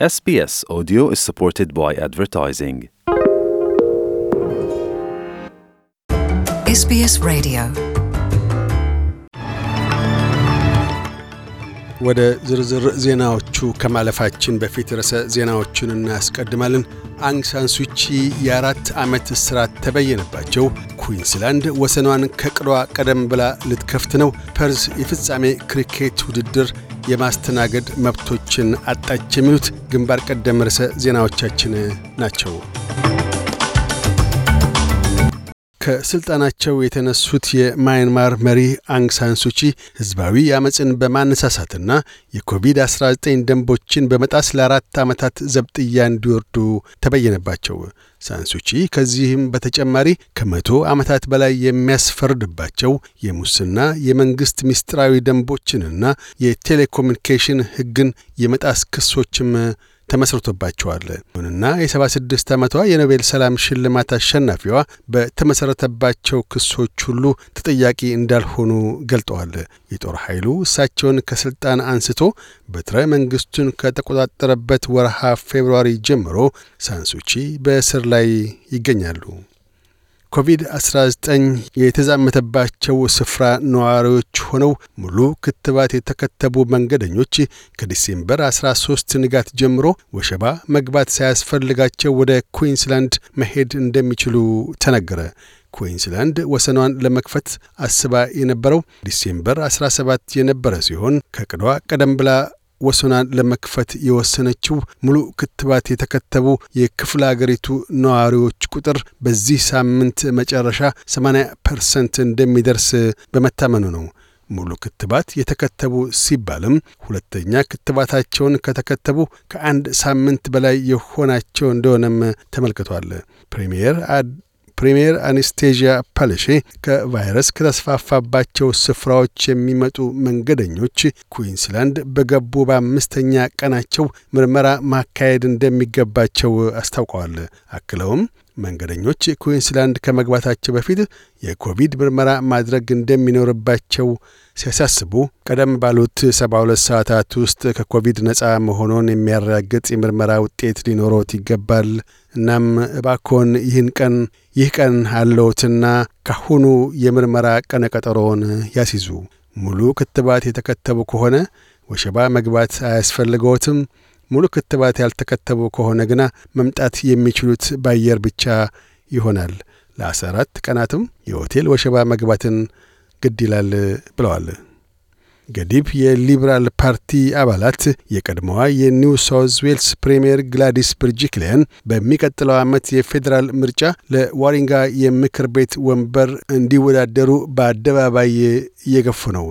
SBS Audio is supported by advertising. SBS Radio. ወደ ዝርዝር ዜናዎቹ ከማለፋችን በፊት ርዕሰ ዜናዎቹን እናስቀድማለን። አንግ ሳንሱቺ የአራት ዓመት እስራት ተበየነባቸው። ኩዊንስላንድ ወሰኗን ከዕቅዷ ቀደም ብላ ልትከፍት ነው። ፐርዝ የፍጻሜ ክሪኬት ውድድር የማስተናገድ መብቶችን አጣች። የሚሉት ግንባር ቀደም ርዕሰ ዜናዎቻችን ናቸው። ከስልጣናቸው የተነሱት የማይንማር መሪ አንግ ሳንሱቺ ህዝባዊ አመፅን በማነሳሳትና የኮቪድ-19 ደንቦችን በመጣስ ለአራት ዓመታት ዘብጥያ እንዲወርዱ ተበየነባቸው። ሳንሱቺ ከዚህም በተጨማሪ ከመቶ ዓመታት በላይ የሚያስፈርድባቸው የሙስና የመንግሥት ምስጢራዊ ደንቦችንና የቴሌኮሙኒኬሽን ሕግን የመጣስ ክሶችም ተመስርቶባቸዋል። ይሁንና የ76 ዓመቷ የኖቤል ሰላም ሽልማት አሸናፊዋ በተመሠረተባቸው ክሶች ሁሉ ተጠያቂ እንዳልሆኑ ገልጠዋል። የጦር ኃይሉ እሳቸውን ከሥልጣን አንስቶ በትረ መንግሥቱን ከተቆጣጠረበት ወርሃ ፌብርዋሪ ጀምሮ ሳንሱቺ በእስር ላይ ይገኛሉ። ኮቪድ-19 የተዛመተባቸው ስፍራ ነዋሪዎች ሆነው ሙሉ ክትባት የተከተቡ መንገደኞች ከዲሴምበር 13 ንጋት ጀምሮ ወሸባ መግባት ሳያስፈልጋቸው ወደ ኩዊንስላንድ መሄድ እንደሚችሉ ተነገረ። ኩዊንስላንድ ወሰኗን ለመክፈት አስባ የነበረው ዲሴምበር 17 የነበረ ሲሆን ከዕቅዷ ቀደም ብላ ወሰኗን ለመክፈት የወሰነችው ሙሉ ክትባት የተከተቡ የክፍለ አገሪቱ ነዋሪዎች ቁጥር በዚህ ሳምንት መጨረሻ 80 percent እንደሚደርስ በመታመኑ ነው። ሙሉ ክትባት የተከተቡ ሲባልም ሁለተኛ ክትባታቸውን ከተከተቡ ከአንድ ሳምንት በላይ የሆናቸው እንደሆነም ተመልክቷል። ፕሪምየር ፕሪምየር አናስታዥያ ፓላሼ ከቫይረስ ከተስፋፋባቸው ስፍራዎች የሚመጡ መንገደኞች ኩዊንስላንድ በገቡ በአምስተኛ ቀናቸው ምርመራ ማካሄድ እንደሚገባቸው አስታውቀዋል። አክለውም መንገደኞች ኩዊንስላንድ ከመግባታቸው በፊት የኮቪድ ምርመራ ማድረግ እንደሚኖርባቸው ሲያሳስቡ ቀደም ባሉት 72 ሰዓታት ውስጥ ከኮቪድ ነፃ መሆኑን የሚያረጋግጥ የምርመራ ውጤት ሊኖሮት ይገባል። እናም እባኮን ይህን ቀን ይህ ቀን አለዎትና ካሁኑ የምርመራ ቀነ ቀጠሮውን ያሲዙ። ሙሉ ክትባት የተከተቡ ከሆነ ወሸባ መግባት አያስፈልገዎትም። ሙሉ ክትባት ያልተከተቡ ከሆነ ግና መምጣት የሚችሉት በአየር ብቻ ይሆናል። ለአስራ አራት ቀናትም የሆቴል ወሸባ መግባትን ግድ ይላል ብለዋል። ገዲብ የሊበራል ፓርቲ አባላት የቀድሞዋ የኒው ሳውዝ ዌልስ ፕሬምየር ግላዲስ ቤሬጂክሊያን በሚቀጥለው ዓመት የፌዴራል ምርጫ ለዋሪንጋ የምክር ቤት ወንበር እንዲወዳደሩ በአደባባይ እየገፉ ነው።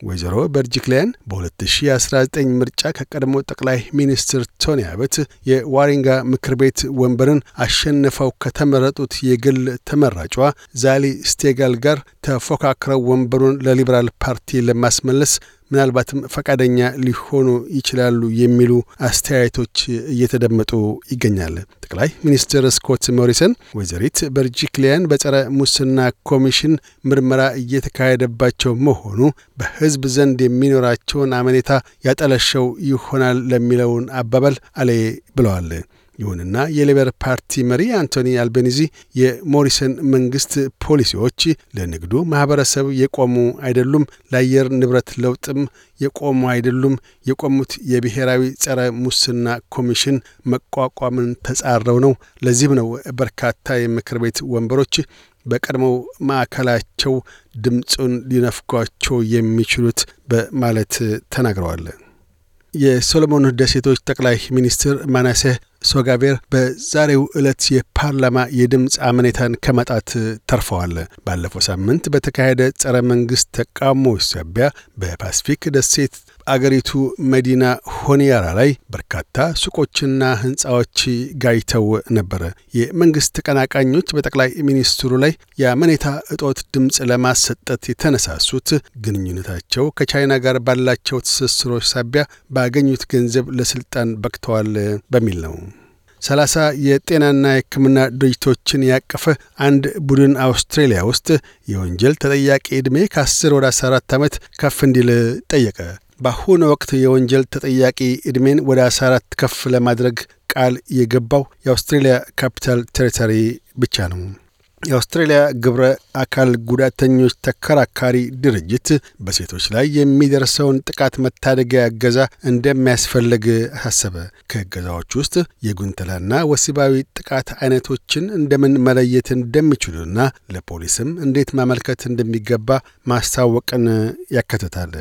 ወይዘሮ በርጅክሊያን በ2019 ምርጫ ከቀድሞ ጠቅላይ ሚኒስትር ቶኒ አበት የዋሪንጋ ምክር ቤት ወንበርን አሸንፈው ከተመረጡት የግል ተመራጯ ዛሊ ስቴጋል ጋር ተፎካክረው ወንበሩን ለሊበራል ፓርቲ ለማስመለስ ምናልባትም ፈቃደኛ ሊሆኑ ይችላሉ የሚሉ አስተያየቶች እየተደመጡ ይገኛል። ጠቅላይ ሚኒስትር ስኮት ሞሪሰን ወይዘሪት በርጂክሊያን በጸረ ሙስና ኮሚሽን ምርመራ እየተካሄደባቸው መሆኑ በሕዝብ ዘንድ የሚኖራቸውን አመኔታ ያጠለሸው ይሆናል ለሚለውን አባባል አሌ ብለዋል። ይሁንና የሌበር ፓርቲ መሪ አንቶኒ አልቤኒዚ የሞሪሰን መንግስት ፖሊሲዎች ለንግዱ ማኅበረሰብ የቆሙ አይደሉም፣ ለአየር ንብረት ለውጥም የቆሙ አይደሉም። የቆሙት የብሔራዊ ጸረ ሙስና ኮሚሽን መቋቋምን ተጻረው ነው። ለዚህም ነው በርካታ የምክር ቤት ወንበሮች በቀድሞው ማዕከላቸው ድምፁን ሊነፍጓቸው የሚችሉት በማለት ተናግረዋል። የሶሎሞን ደሴቶች ጠቅላይ ሚኒስትር ማናሴህ ሶጋቤር በዛሬው ዕለት የፓርላማ የድምፅ አመኔታን ከማጣት ተርፈዋል። ባለፈው ሳምንት በተካሄደ ጸረ መንግሥት ተቃውሞ ሳቢያ በፓሲፊክ ደሴት አገሪቱ መዲና ሆኒያራ ላይ በርካታ ሱቆችና ሕንፃዎች ጋይተው ነበረ። የመንግሥት ተቀናቃኞች በጠቅላይ ሚኒስትሩ ላይ የአመኔታ እጦት ድምፅ ለማሰጠት የተነሳሱት ግንኙነታቸው ከቻይና ጋር ባላቸው ትስስሮች ሳቢያ ባገኙት ገንዘብ ለስልጣን በቅተዋል በሚል ነው። ሰላሳ የጤናና የሕክምና ድርጅቶችን ያቀፈ አንድ ቡድን አውስትሬሊያ ውስጥ የወንጀል ተጠያቂ ዕድሜ ከ10 ወደ 14 ዓመት ከፍ እንዲል ጠየቀ። በአሁኑ ወቅት የወንጀል ተጠያቂ ዕድሜን ወደ 14 ከፍ ለማድረግ ቃል የገባው የአውስትሬልያ ካፒታል ቴሪተሪ ብቻ ነው። የአውስትሬልያ ግብረ አካል ጉዳተኞች ተከራካሪ ድርጅት በሴቶች ላይ የሚደርሰውን ጥቃት መታደጊያ እገዛ እንደሚያስፈልግ አሳሰበ። ከእገዛዎች ውስጥ የጉንተላና ወሲባዊ ጥቃት አይነቶችን እንደምን መለየት እንደሚችሉና ለፖሊስም እንዴት ማመልከት እንደሚገባ ማስታወቅን ያካትታል።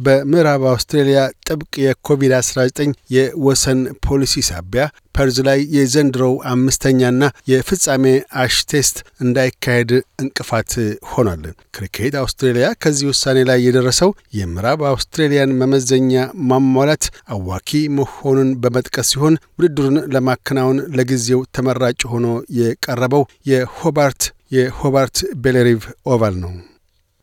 በምዕራብ አውስትሬልያ ጥብቅ የኮቪድ-19 የወሰን ፖሊሲ ሳቢያ ፐርዝ ላይ የዘንድሮው አምስተኛና የፍጻሜ Ashes Test እንዳይካሄድ እንቅፋት ሆኗል። ክሪኬት አውስትሬልያ ከዚህ ውሳኔ ላይ የደረሰው የምዕራብ አውስትሬልያን መመዘኛ ማሟላት አዋኪ መሆኑን በመጥቀስ ሲሆን ውድድሩን ለማከናወን ለጊዜው ተመራጭ ሆኖ የቀረበው የሆባርት የሆባርት ቤሌሪቭ ኦቫል ነው።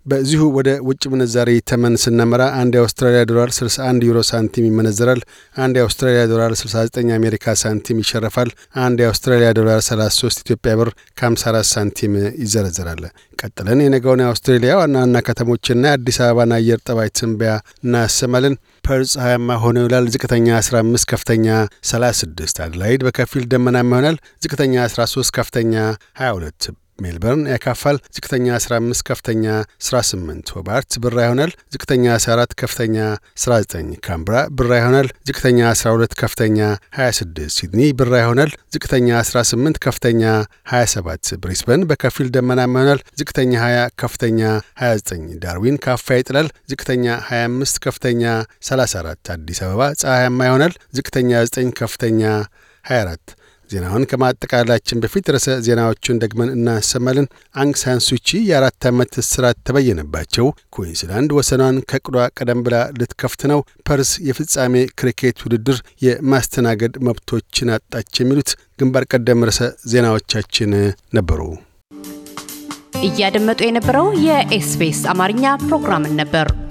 በዚሁ ወደ ውጭ ምንዛሪ ተመን ስናመራ አንድ የአውስትራሊያ ዶላር 61 ዩሮ ሳንቲም ይመነዘራል። አንድ የአውስትራሊያ ዶላር 69 አሜሪካ ሳንቲም ይሸረፋል። አንድ የአውስትራሊያ ዶላር 33 ኢትዮጵያ ብር ከ54 ሳንቲም ይዘረዘራል። ቀጥለን የነገውን የአውስትሬሊያ ዋና ዋና ከተሞችና የአዲስ አበባን አየር ጠባይ ትንበያ እናሰማለን። ፐርዝ ፀሐያማ ሆኖ ይውላል። ዝቅተኛ 15፣ ከፍተኛ 36። አደላይድ በከፊል ደመናማ ይሆናል። ዝቅተኛ 13፣ ከፍተኛ 22 ሜልበርን ያካፋል። ዝቅተኛ 15 ከፍተኛ 18። ሆባርት ብራ ይሆናል። ዝቅተኛ 14 ከፍተኛ 19። ካንብራ ብራ ይሆናል። ዝቅተኛ 12 ከፍተኛ 26። ሲድኒ ብራ ይሆናል። ዝቅተኛ 18 ከፍተኛ 27። ብሪስበን በከፊል ደመናማ ይሆናል። ዝቅተኛ 20 ከፍተኛ 29። ዳርዊን ካፊያ ይጥላል። ዝቅተኛ 25 ከፍተኛ 34። አዲስ አበባ ፀሐያማ ይሆናል። ዝቅተኛ 9 ከፍተኛ 24 ዜናውን ከማጠቃላችን በፊት ርዕሰ ዜናዎቹን ደግመን እናሰማለን። አንግ የአራት ዓመት እስራት ተበየነባቸው። ኩዊንስላንድ ወሰኗን ከቅዷ ቀደም ብላ ልትከፍት ነው። ፐርስ የፍጻሜ ክሪኬት ውድድር የማስተናገድ መብቶችን አጣች። የሚሉት ግንባር ቀደም ርዕሰ ዜናዎቻችን ነበሩ። እያደመጡ የነበረው የ SBS አማርኛ ፕሮግራምን ነበር።